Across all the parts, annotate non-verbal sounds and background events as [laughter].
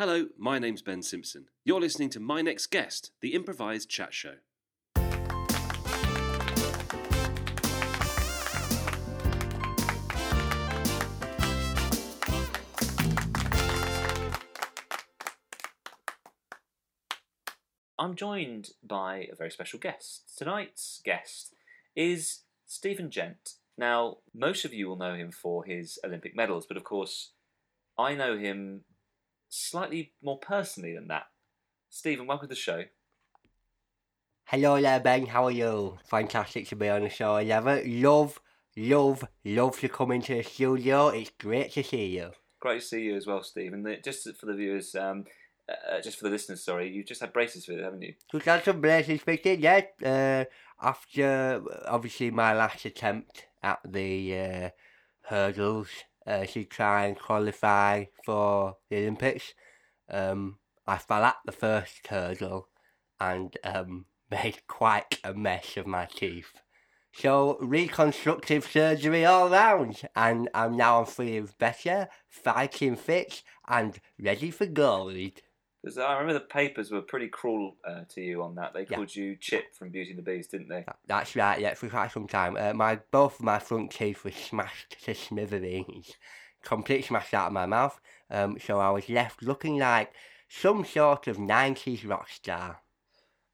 Hello, my name's Ben Simpson. You're listening to My Next Guest, the improvised chat show. I'm joined by a very special guest. Tonight's guest is Stephen Gent. Now, most of you will know him for his Olympic medals, but of course, I know him slightly more personally than that. Stephen, welcome to the show. Hello there, Ben. How are you? Fantastic to be on the show. I love it. Love, love, love to come into the studio. It's great to see you. Great to see you as well, Stephen. Just for the viewers, um, uh, just for the listeners, sorry, you've just had braces fitted, haven't you? Just had some braces fitted, yeah. Uh, after obviously my last attempt at the uh, hurdles uh, to try and qualify for the Olympics, um, I fell at the first hurdle and um, [laughs] made quite a mess of my teeth. So reconstructive surgery all round, and I'm now feeling better, fighting fit, and ready for gold. Because I remember the papers were pretty cruel uh, to you on that. They Yeah. called you Chip from Beauty and the Beast, didn't they? That's right, yeah, for quite some time. Uh, my both of my front teeth were smashed to smithereens, completely smashed out of my mouth. Um, so I was left looking like some sort of nineties rock star.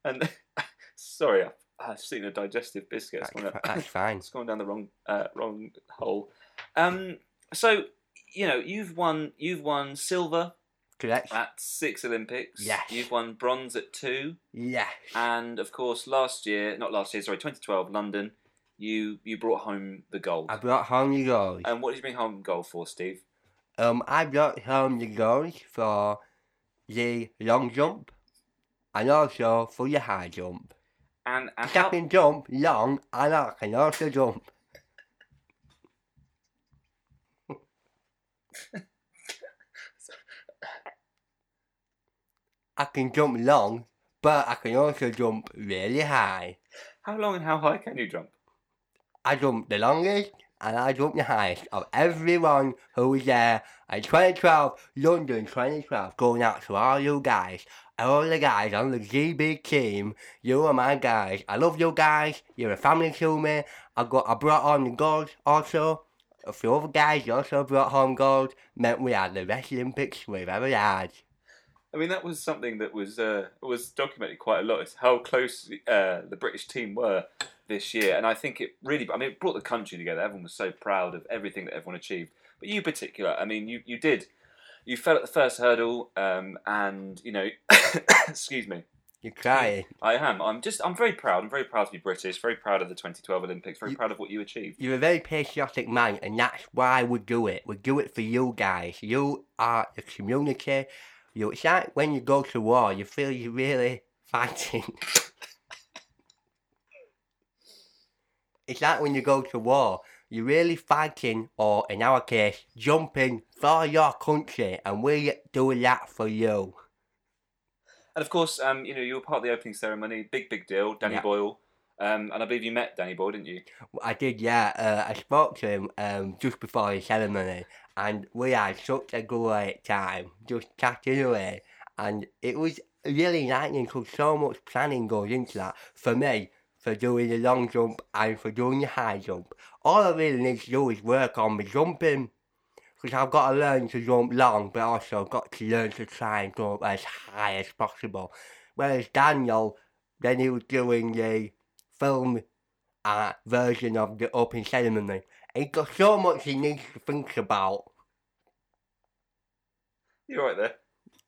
And [laughs] sorry, I've, I've seen a digestive biscuit. That's, that's fine. [laughs] it's gone down the wrong uh, wrong hole. Um, so you know you've won you've won silver Correct? at six Olympics. Yes. You've won bronze at two, Yes. and of course last year, not last year, sorry, 2012 London. You you brought home the gold. I brought home the gold. And what did you bring home gold for, Steve? Um, I brought home the gold for the long jump and also for the high jump. And and I how, can jump long and I can also jump. [laughs] I can jump long, but I can also jump really high. how long and how high can you jump? I jump the longest and I jump the highest of everyone who was there at 2012, London 2012, going out to all you guys, all the guys on the GB team, you are my guys. I love you guys, you're a family to me. I got I brought on the gold also. A few other guys also brought home gold, meant we had the best Olympics we've ever had. I mean, that was something that was uh, was documented quite a lot. It's how close uh, the British team were this year, and I think it really. I mean, it brought the country together. Everyone was so proud of everything that everyone achieved. But you, in particular, I mean, you you did. You fell at the first hurdle, um, and you know, [coughs] excuse me. You're crying. I am. I'm just. I'm very proud. I'm very proud to be British. Very proud of the 2012 Olympics. Very You- proud of what you achieved. You're a very patriotic man, and that's why we do it. We do it for you guys. You are the community. You, it's like when you go to war, you feel you're really fighting. it's like when you go to war, you're really fighting, or in our case, jumping for your country, and we're doing that for you. And of course, um, you know, you were part of the opening ceremony. Big, big deal. Danny Yeah. Boyle. Um, and I believe you met Danny Boyle, didn't you? I did, yeah. Uh, I spoke to him um, just before the ceremony, and we had such a great time, just chatting away. And it was really enlightening because so much planning goes into that. For me, for doing the long jump and for doing the high jump, all I really need to do is work on my jumping. Because I've got to learn to jump long, but also got to learn to try and jump as high as possible. Whereas Daniel, then he was doing the film uh, version of the open ceremony. He's got so much he needs to think about. You're right there.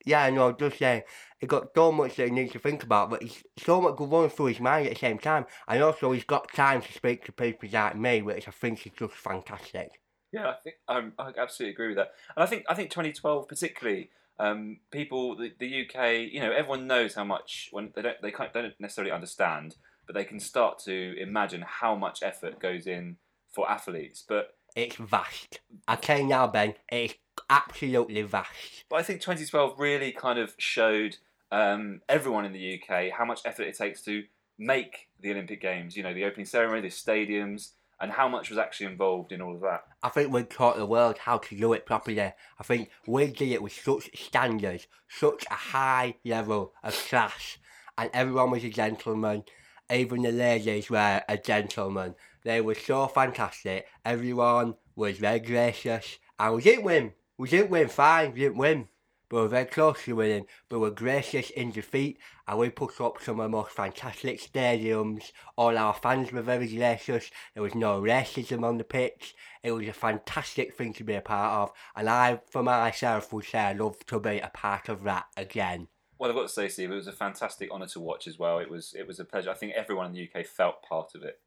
Yeah, I know, just saying. He got so much that he needs to think about, but he's so much going through his mind at the same time. And also, he's got time to speak to people like me, which I think is just fantastic. Yeah, I think um, I absolutely agree with that. And I think I think 2012 particularly, um, people the, the UK, you know, everyone knows how much when they don't they can't, they don't necessarily understand, but they can start to imagine how much effort goes in for athletes. But It's vast. I tell you now, Ben, it's absolutely vast. but I think 2012 really kind of showed um, everyone in the UK how much effort it takes to make the Olympic Games. You know, the opening ceremony, the stadiums. and how much was actually involved in all of that. I think we taught the world how to do it properly. I think we did it with such standards, such a high level of class, and everyone was a gentleman. Even the ladies were a gentleman. They were so fantastic. Everyone was very gracious, and we didn't win. We didn't win fine. We didn't win. But we were very close to winning. But we were gracious in defeat, and we put up some of the most fantastic stadiums. All our fans were very gracious. There was no racism on the pitch. It was a fantastic thing to be a part of, and I, for myself, would say I'd love to be a part of that again. Well, I've got to say, Steve, it was a fantastic honour to watch as well. It was it was a pleasure. I think everyone in the UK felt part of it.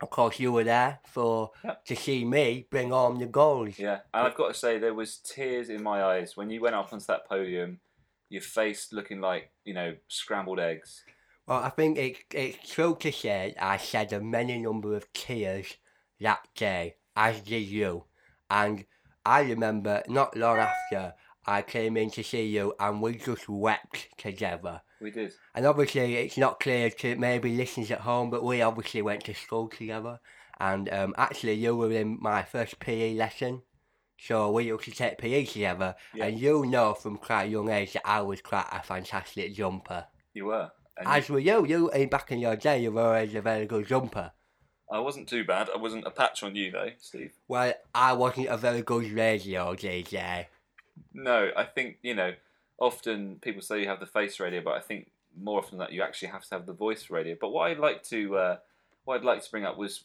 Of course, you were there for Yep. to see me bring home the goals. Yeah, and I've got to say there was tears in my eyes when you went up onto that podium. Your face looking like you know scrambled eggs. Well, I think it, it's true to say I shed a many number of tears that day, as did you. And I remember not long after I came in to see you and we just wept together. We did. And obviously, it's not clear to maybe listeners at home, but we obviously went to school together. And um, actually, you were in my first PE lesson. So we used to take PE together. Yeah. And you know from quite a young age that I was quite a fantastic jumper. You were. And As were you. You, eh, back in your day, you were always a very good jumper. I wasn't too bad. I wasn't a patch on you though, Steve. Well, I wasn't a very good radio DJ. No, I think you know. Often people say you have the face radio, but I think more often than that you actually have to have the voice radio. But what I'd like to, uh, what I'd like to bring up was,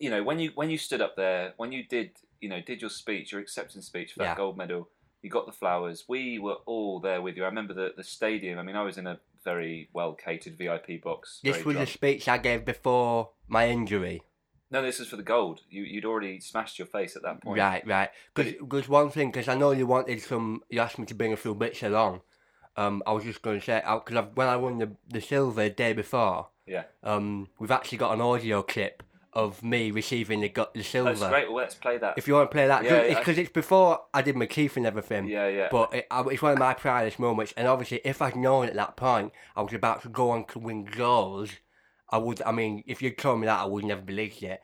you know, when you when you stood up there, when you did, you know, did your speech, your acceptance speech for that Yeah. gold medal, you got the flowers. We were all there with you. I remember the the stadium. I mean, I was in a very well catered VIP box. This was drunk. a speech I gave before my injury. No, this is for the gold. You you'd already smashed your face at that point. Right, right. Because one thing, because I know you wanted some, you asked me to bring a few bits along. Um, I was just going to say, because when I won the the silver the day before, Yeah. um, we've actually got an audio clip of me receiving the gu- the silver. That's great. Well, let's play that. If you want to play that, Yeah, it's yeah. because it's before I did my Keith and everything. yeah, yeah. But it, I, it's one of my proudest moments, and obviously, if I'd known at that point I was about to go on to win goals, I would. I mean, if you'd told me that, I would never believed it.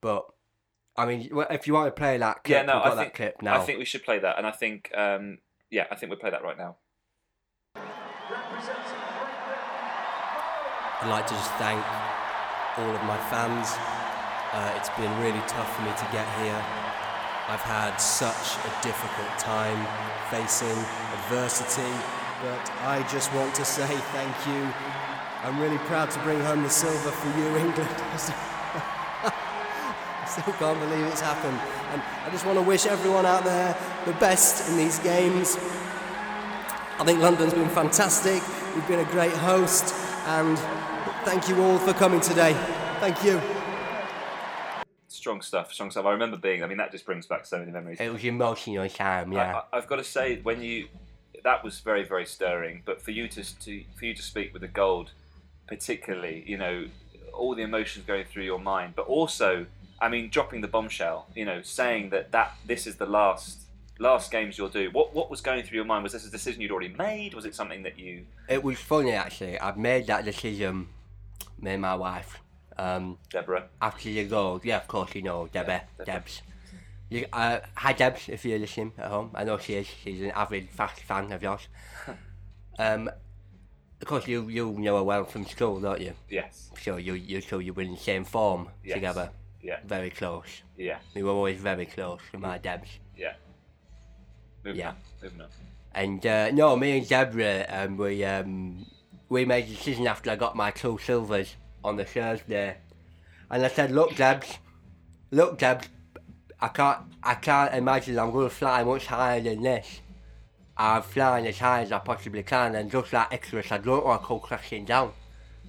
But I mean, if you want to play that clip, yeah, no, I that think clip now. I think we should play that, and I think, um, yeah, I think we'll play that right now. I'd like to just thank all of my fans. Uh, it's been really tough for me to get here. I've had such a difficult time facing adversity, but I just want to [laughs] say thank you. I'm really proud to bring home the silver for you, [laughs] England. [laughs] I still can't believe it's happened. And I just want to wish everyone out there the best in these games. I think London's been fantastic. We've been a great host, and thank you all for coming today. Thank you. Strong stuff, strong stuff. I remember being. I mean, that just brings back so many memories. it was emotional time, yeah. I, I've got to say, when you, that was very, very stirring. But for you to, to for you to speak with the gold, particularly, you know, all the emotions going through your mind, but also, I mean, dropping the bombshell. You know, saying that that this is the last last games you'll do. What what was going through your mind? Was this a decision you'd already made? Was it something that you? It was funny actually. I've made that decision, me and my wife, um, Deborah. after the goal. Yeah, of course you know, Deborah, Yeah, Debbie. Debs. You, uh, hi Debs, if you're listening at home. I know she is. She's an avid fast fan of yours. [laughs] um, of course you you know her well from school, don't you? Yes. So you you so you were in the same form Yes. together. Yeah. Very close. Yeah. We were always very close with my Debs. Yeah. Moving Yeah. on. Moving on. And uh, no, me and Deborah, um, we um, we made a decision after I got my two silvers on the Thursday, and I said, "Look, Debs, look, Debs, I can't, I can't imagine I'm going to fly much higher than this. I'm flying as high as I possibly can, and just like Icarus, I don't want to go crashing down."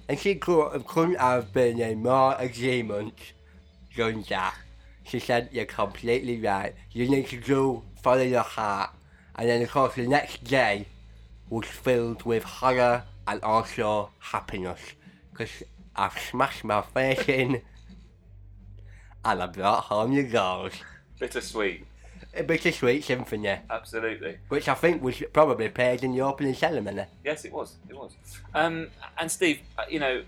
And she could, couldn't have been in more agreement than that. She said, You're completely right. You need to do follow your heart. And then, of course, the next day was filled with horror and also happiness. Because I've smashed my face in and I brought home the goals. Bittersweet. A bittersweet symphony, Absolutely. which I think was probably played in the opening ceremony. Yes, it was. It was. Um, and Steve, uh, you know,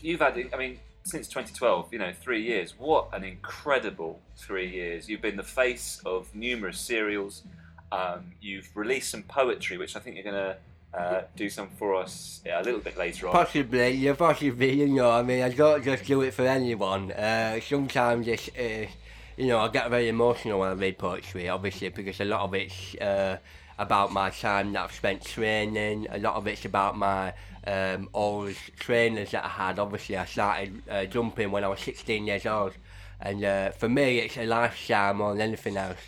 you've had. I mean, since 2012, you know, three years. What an incredible three years! You've been the face of numerous cereals. Um, you've released some poetry, which I think you're going to uh, do some for us yeah, a little bit later on. Possibly, yeah, possibly, you know, I mean, I don't just do it for anyone. Uh, sometimes it's, uh, you know, I get very emotional when I read poetry, obviously, because a lot of it's uh, about my time that I've spent training, a lot of it's about my um, old trainers that I had. Obviously, I started uh, jumping when I was 16 years old, and uh, for me, it's a lifestyle more than anything else.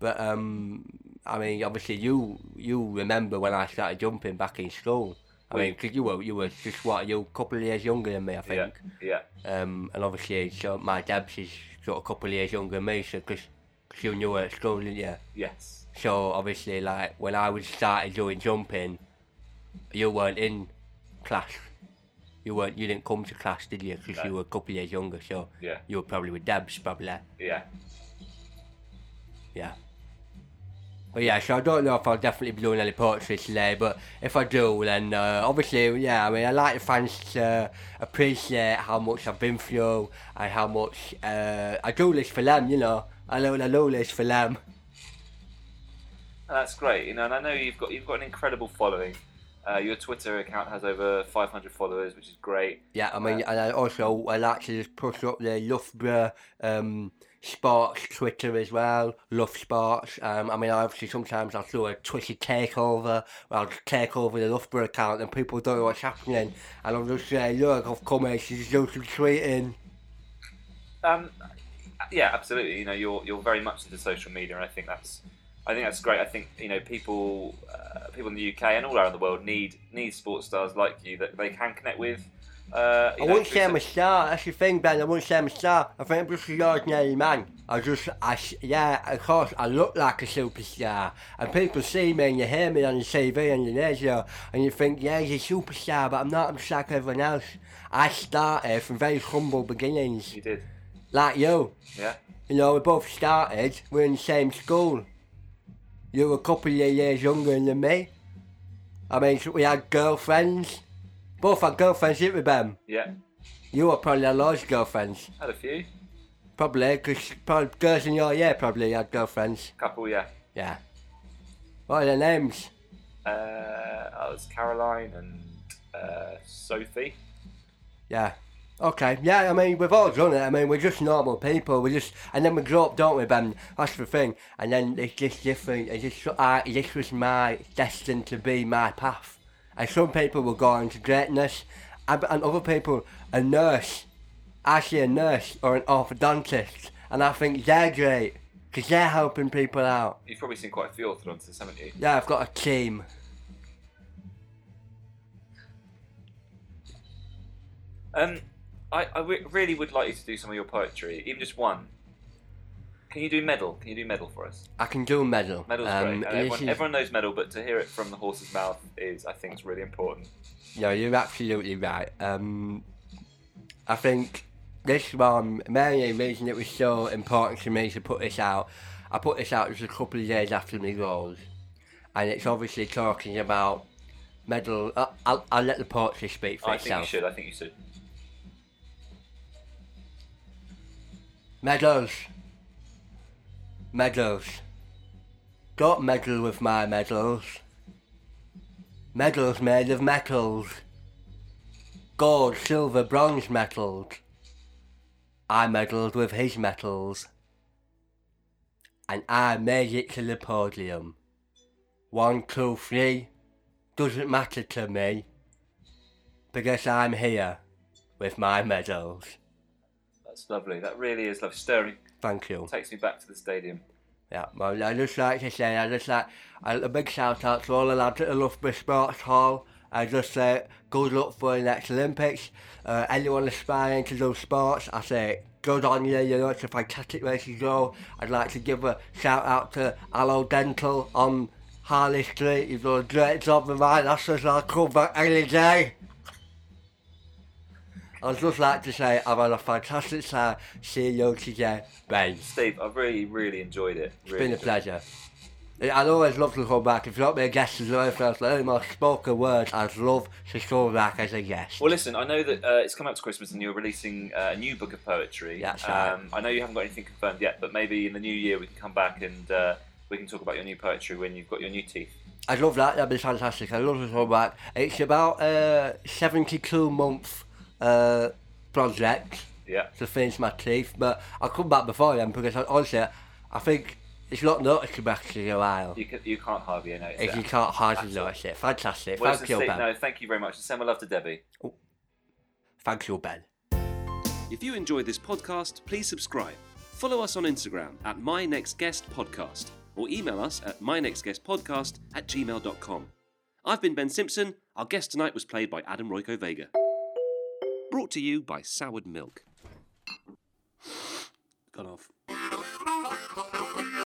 But um, I mean, obviously, you you remember when I started jumping back in school. I mean, because you were you were just what you a couple of years younger than me, I think. yeah, Um, and obviously, so my dad's is sort of a couple of years younger than me, so because you knew her at school, didn't you? yes. So obviously, like when I was started doing jumping, you weren't in class. You weren't. You didn't come to class, did you? Because No. you were a couple of years younger. So Yeah, you were probably with Debs, probably. yeah. Yeah. But yeah, so I don't know if I'll definitely be doing any poetry today, but if I do, then uh, obviously, yeah, I mean, I like the fans to uh, appreciate how much I've been through and how much uh, I do this for them, you know. I know I do this for them. That's great, you know. And I know you've got you've got an incredible following. Uh, your Twitter account has over 500 followers, which is great. Yeah, I mean, and I also I like to just push up the Loughborough um, sports Twitter as well. Love sports. Um, I mean, obviously sometimes I'll do a Twitter takeover. I'll take over the Loughborough account, and people don't know what's happening, and I'll just say, "Look, I've come here. She's do some tweeting." Um, yeah, absolutely. You know, you're you're very much into social media, and I think that's I think that's great. I think you know people uh, people in the UK and all around the world need need sports stars like you that they can connect with. Uh, I wouldn't say I'm a star. That's the thing, Ben. I wouldn't say I'm a star. I think I'm just an ordinary man. I just, I, yeah, of course, I look like a superstar. And people see me and you hear me on the TV and the radio, and you think, yeah, he's a superstar, but I'm not. I'm just like everyone else. I started from very humble beginnings, You did, like you. yeah. You know, we both started. We're in the same school. You were a couple of years younger than me. I mean, we had girlfriends. Both had girlfriends, didn't we, Ben? Yeah, You were probably had loads of girlfriends. had a few, Probably, because probably girls in your year probably had girlfriends. couple. Yeah, Yeah. What are their names? uh, I was Caroline and uh, Sophie. Yeah. Okay, yeah, I mean, we've all done it. I mean, we're just normal people. We just, and then we grow up, don't we, Ben? That's the thing. And then it's just different. It's just, I, this was my, destined to be my path. And some people will go into greatness, and, and other people, a nurse, actually a nurse or an orthodontist. And I think they're great, because they're helping people out. You've probably seen quite a few orthodontists, haven't you? Yeah, I've got a team. Um, I, I really would like you to do some of your poetry, even just one. Can you do medal? Can you do medal for us? I can do medal. Medal's Um, great. Everyone, everyone knows medal, but to hear it from the horse's mouth is, I think, is really important. Yeah, you're absolutely right. Um, I think this one, mainly the reason it was so important to me to put this out, I put this out just a couple of days after my goals, and it's obviously talking about medal. Uh, I'll, I'll let the poetry speak for itself. I think you should. I think you should. Medals. Medals. Don't meddle with my medals. Medals made of metals. Gold, silver, bronze medals. I meddled with his metals. And I made it to the podium. One, two, three. Doesn't matter to me. Because I'm here with my medals. That's lovely. That really is lovely. Stirring. Thank you. Takes me back to the stadium. Yeah, well, I just like to say, I just like a, a big shout out to all the lads at the Loughborough Sports Hall. I just say good luck for the next Olympics. Uh, anyone aspiring to do sports, I say good on you. You know, it's a fantastic way to go. I'd like to give a shout out to Allo Dental on Harley Street. You've done a great job with my lashes. I'll come back any day. I'd just like to say I've had a fantastic time seeing you today, Ben. Steve, I've really, really enjoyed it. It's been a it. pleasure. I'd always love to come back. If you want me a guest as well, first, any more spoken words, I'd love to come back as a guest. Well, listen, I know that uh, it's come up to Christmas and you're releasing uh, a new book of poetry. That's right. Um, I know you haven't got anything confirmed yet, but maybe in the new year we can come back and uh, we can talk about your new poetry when you've got your new teeth. I'd love that. That'd be fantastic. I'd love to come back. It's about a 72 month uh, project Yeah. to finish my teeth, but I'll come back before then because I- honestly, I think it's not noticed to back in a while. You, can, you can't hardly notice If that. you can't hardly At all. notice it. Fantastic. Well, Thank you, Ben. no, thank you very much. And send my love to Debbie. Thank you, Ben. If you enjoyed this podcast, please subscribe. Follow us on Instagram at My Next Guest Podcast or email us at mynextguestpodcast at gmail.com. I've been Ben Simpson. Our guest tonight was played by Adam Royco Vega. Brought to you by Soured Milk. Gone off.